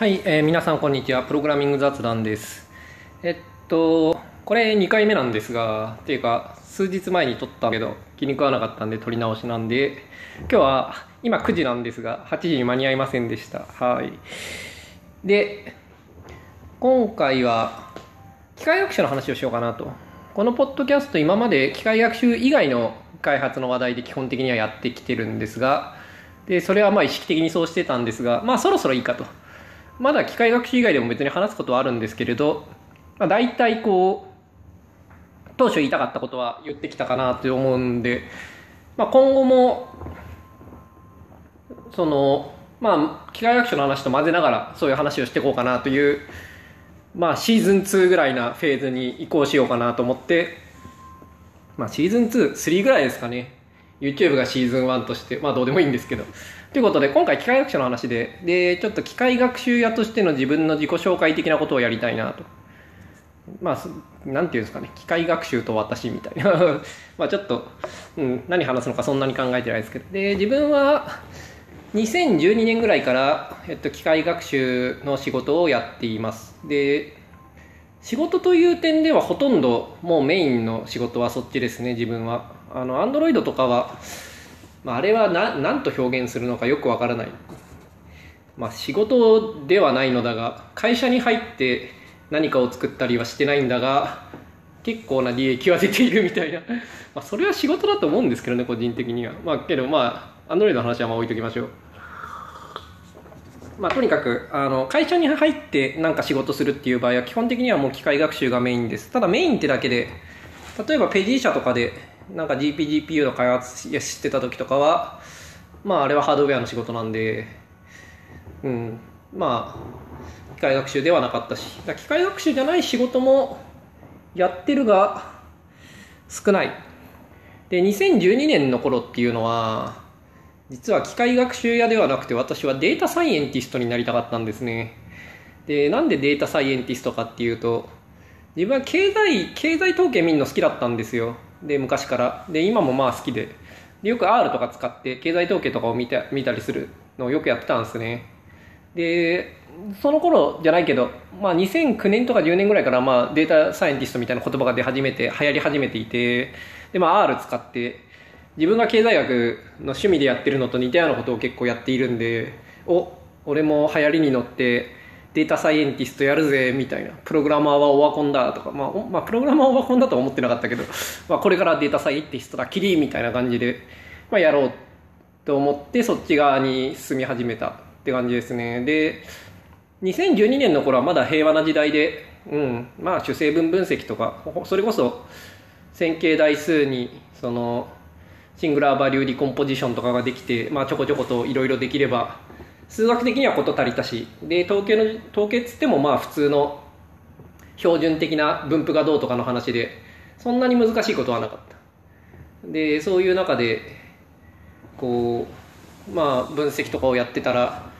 はい、えー皆さんこんにちは。プログラミング雑談です。えっと、これ2回目なんですが、っていうか、数日前に撮ったけど、気に食わなかったんで撮り直しなんで、今日は今9時なんですが、8時に間に合いませんでした。はい。で、今回は、機械学習の話をしようかなと。このポッドキャスト、今まで機械学習以外の開発の話題で基本的にはやってきてるんですが、で、それはまあ意識的にそうしてたんですが、まあそろそろいいかと。まだ機械学習以外でも別に話すことはあるんですけれど、まあ、大体こう、当初言いたかったことは言ってきたかなと思うんで、まあ、今後も、その、まあ、機械学習の話と混ぜながらそういう話をしていこうかなという、まあ、シーズン2ぐらいなフェーズに移行しようかなと思って、まあ、シーズン2、3ぐらいですかね。YouTube がシーズン1として、まあどうでもいいんですけど。ということで、今回機械学習の話で、で、ちょっと機械学習屋としての自分の自己紹介的なことをやりたいなと。まあ、なんていうんですかね、機械学習と私みたいな。まあちょっと、うん、何話すのかそんなに考えてないですけど。で、自分は、2012年ぐらいから、えっと、機械学習の仕事をやっています。で、仕事という点ではほとんどもうメインの仕事はそっちですね、自分は。あの、アンドロイドとかは、まあ、あれは何と表現するのかよくわからない。まあ、仕事ではないのだが、会社に入って何かを作ったりはしてないんだが、結構な利益は出ているみたいな。まあ、それは仕事だと思うんですけどね、個人的には。まあ、けどまあ、アンドロイドの話はまあ置いときましょう。まあ、とにかくあの会社に入って何か仕事するっていう場合は基本的にはもう機械学習がメインです。ただメインってだけで例えばペジー社とかでなんか GPGPU の開発してた時とかはまああれはハードウェアの仕事なんでうん。まあ機械学習ではなかったし機械学習じゃない仕事もやってるが少ない。で2012年の頃っていうのは実は機械学習屋ではなくて私はデータサイエンティストになりたかったんですね。でなんでデータサイエンティストかっていうと自分は経済経済統計見るの好きだったんですよ。で昔から。で今もまあ好きで。でよく R とか使って経済統計とかを見た見たりするのをよくやってたんですね。でその頃じゃないけど、まあ、2009年とか10年ぐらいから、まあ、データサイエンティストみたいな言葉が出始めて流行り始めていてで、まあ、R 使って自分が経済学の趣味でやってるのと似たようなことを結構やっているんでお俺も流行りに乗ってデータサイエンティストやるぜみたいなプログラマーはオワコンだとか、まあまあ、プログラマーはオワコンだとは思ってなかったけど、まあ、これからデータサイエンティストだキリみたいな感じで、まあ、やろうと思ってそっち側に進み始めたって感じですね。で2012年の頃はまだ平和な時代で、うん、まあ主成分分析とかそれこそ線形代数にそのシングラーバリューディコンポジションとかができて、まあ、ちょこちょこといろいろできれば数学的には事足りたしで統計の統計っつってもまあ普通の標準的な分布がどうとかの話でそんなに難しいことはなかった。でそういう中でこうまあ分析とかをやってたら、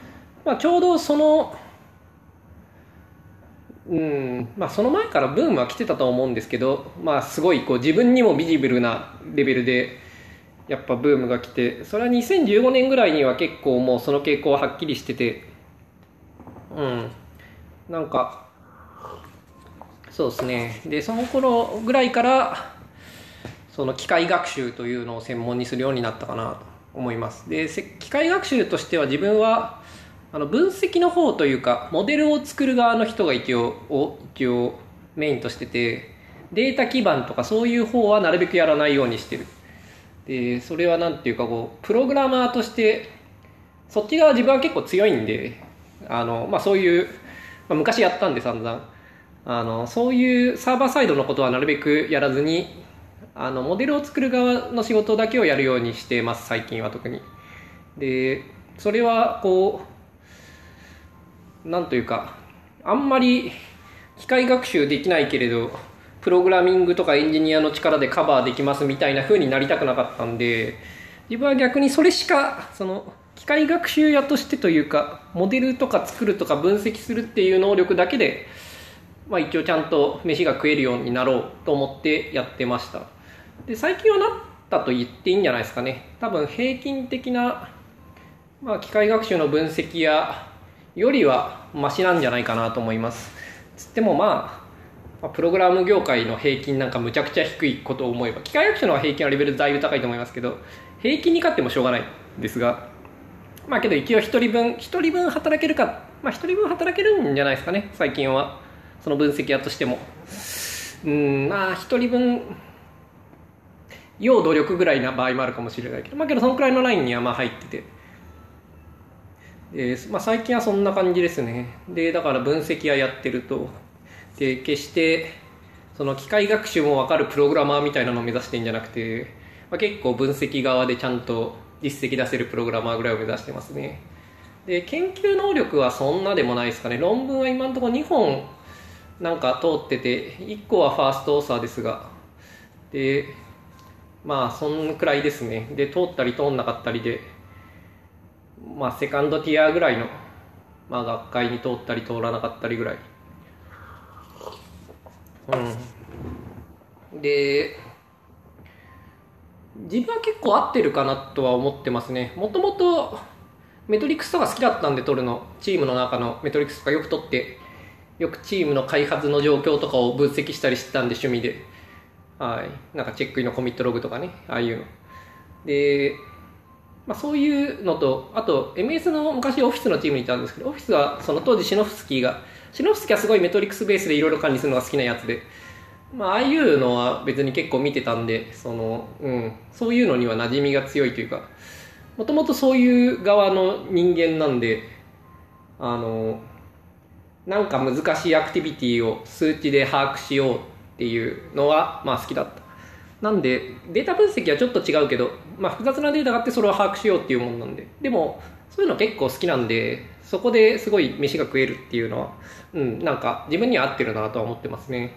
まあ、ちょうどそのうんまあ、その前からブームは来てたと思うんですけど、まあ、すごいこう自分にもビジブルなレベルでやっぱブームが来てそれは2015年ぐらいには結構もうその傾向ははっきりしててうん。なんかそうですね。でその頃ぐらいからその機械学習というのを専門にするようになったかなと思います。で機械学習としては自分はあの分析の方というかモデルを作る側の人が一応を一応メインとしててデータ基盤とかそういう方はなるべくやらないようにしてる。でそれは何ていうかこうプログラマーとしてそっち側自分は結構強いんであの、まあ、そういう、まあ、昔やったんで散々。あのそういうサーバーサイドのことはなるべくやらずにあのモデルを作る側の仕事だけをやるようにしてます最近は特に。でそれはこうなんというかあんまり機械学習できないけれどプログラミングとかエンジニアの力でカバーできますみたいな風になりたくなかったんで自分は逆にそれしかその機械学習屋としてというかモデルとか作るとか分析するっていう能力だけで、まあ、一応ちゃんと飯が食えるようになろうと思ってやってました。で最近はなったと言っていいんじゃないですかね。多分平均的な、まあ、機械学習の分析やよりはマシなんじゃないかなと思います。つってもまあまあプログラム業界の平均なんかむちゃくちゃ低いことを思えば機械学習の平均のレベルだいぶ高いと思いますけど平均に勝ってもしょうがないですがまあけど一応1人分1人分働けるかまあ1人分働けるんじゃないですかね最近は。その分析屋としても。うんまあ1人分要努力ぐらいな場合もあるかもしれないけどまあけどそのくらいのラインにはまあ入ってて。で、まあ、最近はそんな感じですね。でだから分析屋やってるとで決してその機械学習も分かるプログラマーみたいなのを目指してんじゃなくて、まあ、結構分析側でちゃんと実績出せるプログラマーぐらいを目指してますね。で研究能力はそんなでもないですかね。論文は今のところ2本なんか通ってて1個はファーストオーサーですが。でまあそんくらいですね。で通ったり通んなかったりでまあセカンドティアぐらいの、まあ、学会に通ったり通らなかったりぐらい。で自分は結構合ってるかなとは思ってますね。もともとメトリックスとか好きだったんで撮るの。チームの中のメトリックスとかよく撮ってよくチームの開発の状況とかを分析したりしてたんで趣味で。はい。なんかチェックインのコミットログとかねああいうの。で、まあ、そういうのとあと MS の昔オフィスのチームにいたんですけどオフィスはその当時シノフスキーがシノフスキーはすごいメトリックスベースでいろいろ管理するのが好きなやつでまあ、ああいうのは別に結構見てたんでその、うん、そういうのには馴染みが強いというかもともとそういう側の人間なんであのなんか難しいアクティビティを数値で把握しようっていうのは、まあ、好きだった。なんでデータ分析はちょっと違うけど、まあ、複雑なデータがあってそれを把握しようっていうもんなんででもそういうの結構好きなんでそこですごい飯が食えるっていうのは、うん、なんか自分には合ってるなとは思ってますね。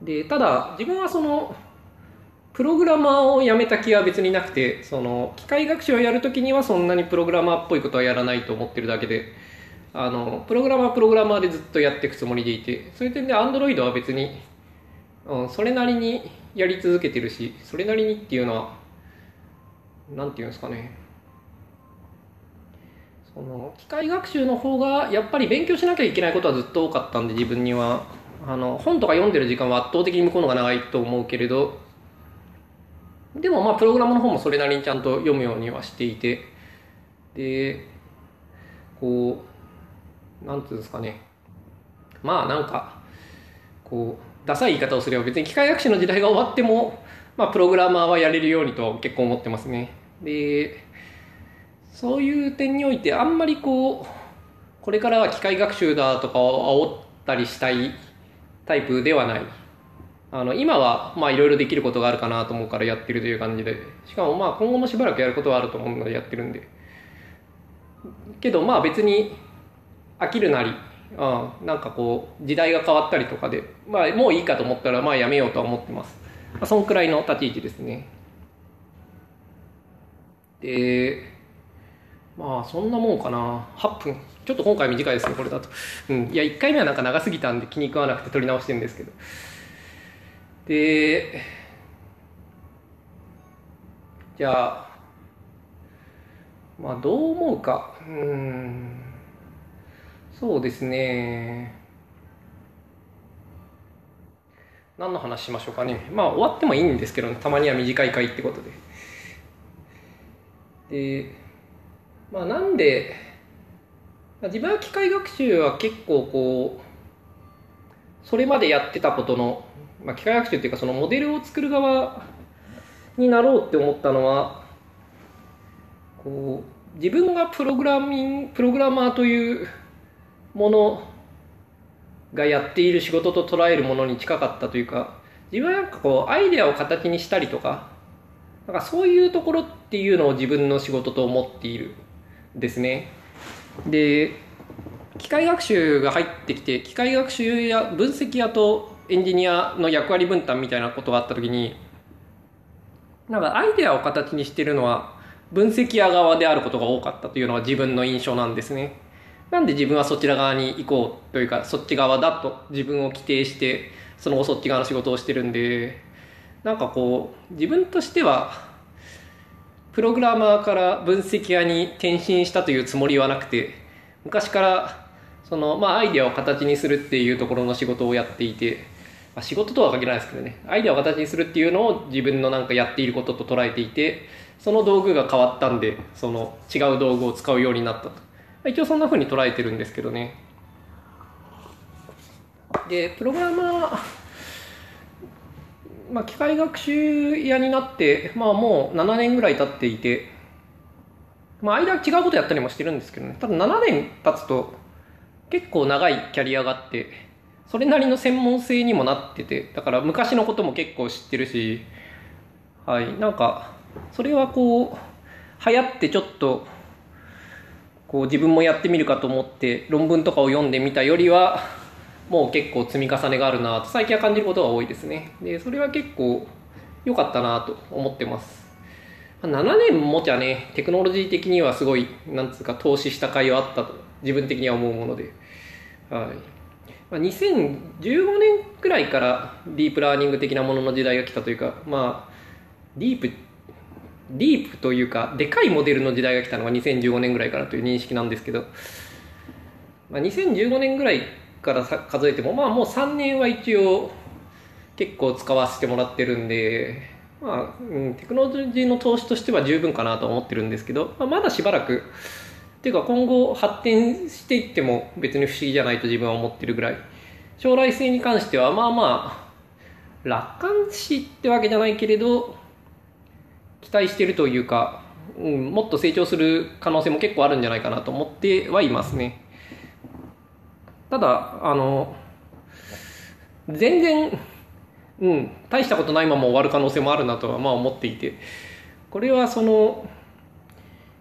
でただ自分はそのプログラマーをやめた気は別になくてその機械学習をやるときにはそんなにプログラマーっぽいことはやらないと思ってるだけであのプログラマープログラマーでずっとやっていくつもりでいてそういう点で Android は別に、うん、それなりにやり続けてるしそれなりにっていうのはなんていうんですかね。その機械学習の方がやっぱり勉強しなきゃいけないことはずっと多かったんで自分には。あの本とか読んでる時間は圧倒的に向こうのが長いと思うけれど。でもまあプログラムの方もそれなりにちゃんと読むようにはしていて。でこうなんていうんですかね。まあなんかこうダサい言い方をすれば別に機械学習の時代が終わっても、まあ、プログラマーはやれるようにと結構思ってますねでそういう点においてあんまりこうこれからは機械学習だとかを煽ったりしたいタイプではない。あの、今は、まあ、いろいろできることがあるかなと思うからやってるという感じで、しかも、まあ、今後もしばらくやることはあると思うのでやってるんで。けど、まあ、別に、飽きるなり、あなんかこう、時代が変わったりとかで、まあ、もういいかと思ったら、まあ、やめようとは思ってます。まあ、そんくらいの立ち位置ですね。で、まあ、そんなもんかな。8分。ちょっと今回短いですね、これだと。うん。いや、1回目はなんか長すぎたんで気に食わなくて撮り直してるんですけど。で、じゃあ、まあ、どう思うか。うん。そうですね。何の話しましょうかね。まあ、終わってもいいんですけど、ね、たまには短い回ってことで。で、まあ、なんで、自分は機械学習は結構こうそれまでやってたことの、まあ、機械学習っていうかそのモデルを作る側になろうって思ったのはこう自分がプログラミングプログラマーというものがやっている仕事と捉えるものに近かったというか自分はなんかこうアイデアを形にしたりとかなんかそういうところっていうのを自分の仕事と思っているですね。で機械学習が入ってきて機械学習や分析屋とエンジニアの役割分担みたいなことがあった時になんかアイデアを形にしてるのは分析屋側であることが多かったというのは自分の印象なんですね。なんで自分はそちら側に行こうというかそっち側だと自分を規定してその後そっち側の仕事をしてるんでなんかこう自分としてはプログラマーから分析屋に転身したというつもりはなくて昔からその、まあ、アイデアを形にするっていうところの仕事をやっていて、まあ、仕事とは限らないですけどねアイデアを形にするっていうのを自分のなんかやっていることと捉えていてその道具が変わったんでその違う道具を使うようになったと、一応そんな風に捉えてるんですけどね。でプログラマーまあ、機械学習屋になって、まあ、もう7年ぐらい経っていて、まあ、間違うことやったりもしてるんですけどね。ただ7年経つと結構長いキャリアがあってそれなりの専門性にもなっててだから昔のことも結構知ってるしはい。なんかそれはこう流行ってちょっとこう自分もやってみるかと思って論文とかを読んでみたよりは もう結構積み重ねがあるなと最近は感じることが多いですね。でそれは結構良かったなと思ってます。7年もちゃねテクノロジー的にはすごいなんつうか投資した甲斐はあったと自分的には思うもので。はい。ま、2015年くらいからディープラーニング的なものの時代が来たというかまあディープディープというかでかいモデルの時代が来たのが2015年ぐらいからという認識なんですけど、まあ、2015年ぐらいから数えてもまあもう3年は一応結構使わせてもらってるんでまあ、うん、テクノロジーの投資としては十分かなと思ってるんですけど、まあ、まだしばらくっていうか今後発展していっても別に不思議じゃないと自分は思ってるぐらい。将来性に関してはまあまあ楽観視ってわけじゃないけれど期待してるというか、うん、もっと成長する可能性も結構あるんじゃないかなと思ってはいますね。ただあの全然うん大したことないまま終わる可能性もあるなとはまあ思っていて。これはその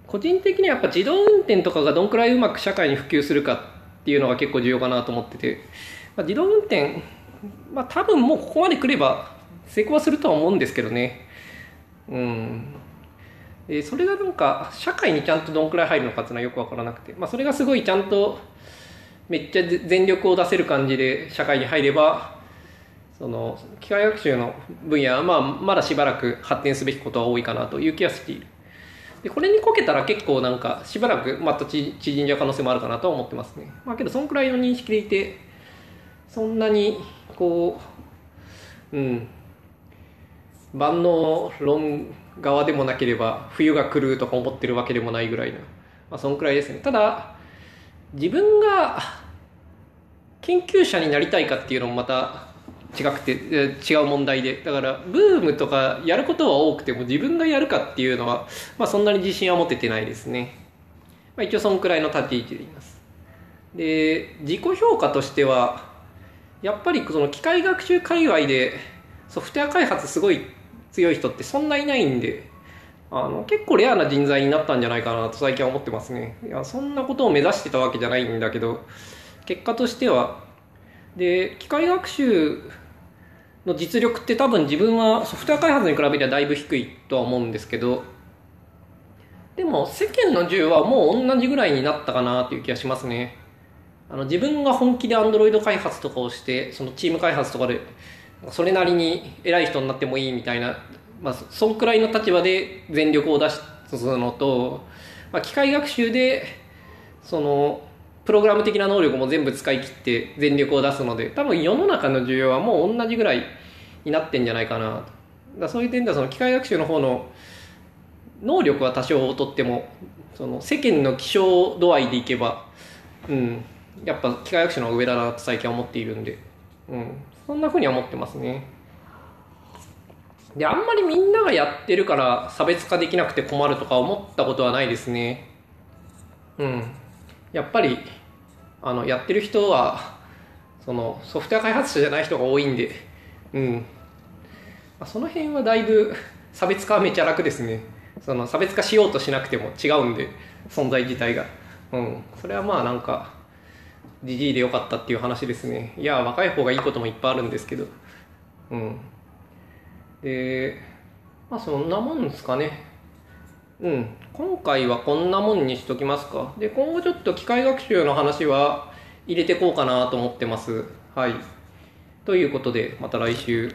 個人的にはやっぱ自動運転とかがどんくらいうまく社会に普及するかっていうのが結構重要かなと思ってて、まあ、自動運転、まあ、多分もうここまで来れば成功はするとは思うんですけどね。うん。でそれがなんか社会にちゃんとどんくらい入るのかっていうのはよく分からなくて、まあ、それがすごいちゃんとめっちゃ全力を出せる感じで社会に入ればその機械学習の分野はまあまだしばらく発展すべきことは多いかなという気はしている。でこれにこけたら結構なんかしばらくまた縮んじゃう可能性もあるかなとは思ってますね。まあけどそんくらいの認識でいてそんなにこううん。万能論側でもなければ冬が来るとか思ってるわけでもないぐらいのまあそんくらいですね。ただ自分が研究者になりたいかっていうのもまた違くて違う問題で。だからブームとかやることは多くても自分がやるかっていうのは、まあ、そんなに自信は持ててないですね、まあ、一応そんくらいの立ち位置でいます。で自己評価としてはやっぱりその機械学習界隈でソフトウェア開発すごい強い人ってそんないないんであの結構レアな人材になったんじゃないかなと最近は思ってますね。いやそんなことを目指してたわけじゃないんだけど結果としてはで機械学習の実力って多分自分はソフトウェア開発に比べてはだいぶ低いとは思うんですけどでも世間の銃はもう同じぐらいになったかなっていう気がしますね。あの自分が本気で Android 開発とかをしてそのチーム開発とかでそれなりに偉い人になってもいいみたいな、まあ、そんくらいの立場で全力を出すのと、まあ、機械学習でそのプログラム的な能力も全部使い切って全力を出すので多分世の中の需要はもう同じぐらいになってんじゃないかなだそういう点ではその機械学習の方の能力は多少劣ってもその世間の希少度合いでいけばうんやっぱ機械学習の方が上だなと最近は思っているんで、うん、そんなふうには思ってますね。であんまりみんながやってるから差別化できなくて困るとか思ったことはないですね。うん。やっぱりあのやってる人はそのソフトウェア開発者じゃない人が多いんで、うん。まあ、その辺はだいぶ差別化はめっちゃ楽ですね。その差別化しようとしなくても違うんで存在自体が、うん、それはまあなんかじじいでよかったっていう話ですねいや若い方がいいこともいっぱいあるんですけどうんでまあそんなもんですかねうん、今回はこんなもんにしときますか。で、今後ちょっと機械学習の話は入れてこうかなと思ってます。はい。ということで、また来週。